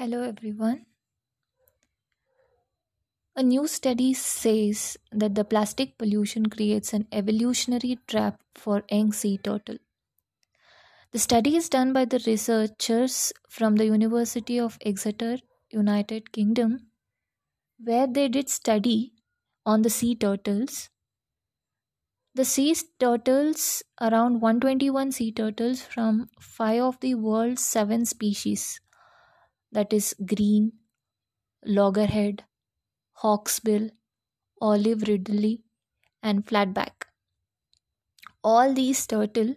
Hello, everyone. A new study says that the plastic pollution creates an evolutionary trap for young sea turtle. The study is done by the researchers from the University of Exeter, United Kingdom, where they did study on the sea turtles. The sea turtles, around 121 sea turtles from five of the world's seven species, that is green, loggerhead, hawksbill, olive ridley, and flatback. All these turtle,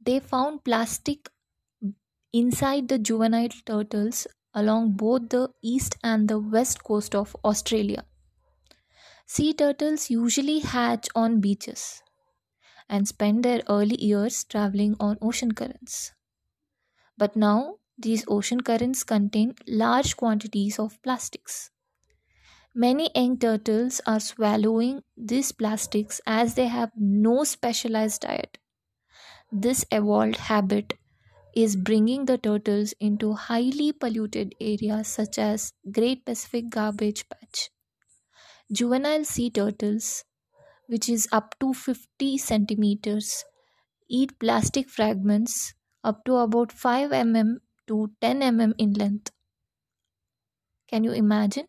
they found plastic inside the juvenile turtles along both the east and the west coast of Australia. Sea turtles usually hatch on beaches and spend their early years traveling on ocean currents. But now these ocean currents contain large quantities of plastics. Many young turtles are swallowing these plastics as they have no specialized diet. This evolved habit is bringing the turtles into highly polluted areas such as Great Pacific Garbage Patch. Juvenile sea turtles, which is up to 50 centimeters, eat plastic fragments up to about 5 mm to 10 mm in length. Can you imagine?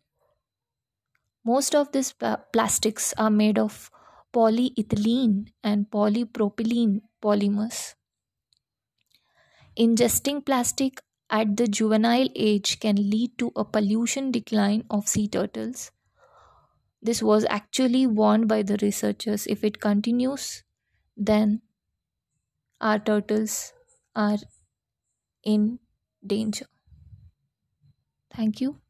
Most of these plastics are made of polyethylene and polypropylene polymers. Ingesting plastic at the juvenile age can lead to a pollution decline of sea turtles. This was actually warned by the researchers. If it continues, then our turtles are in danger. Thank you.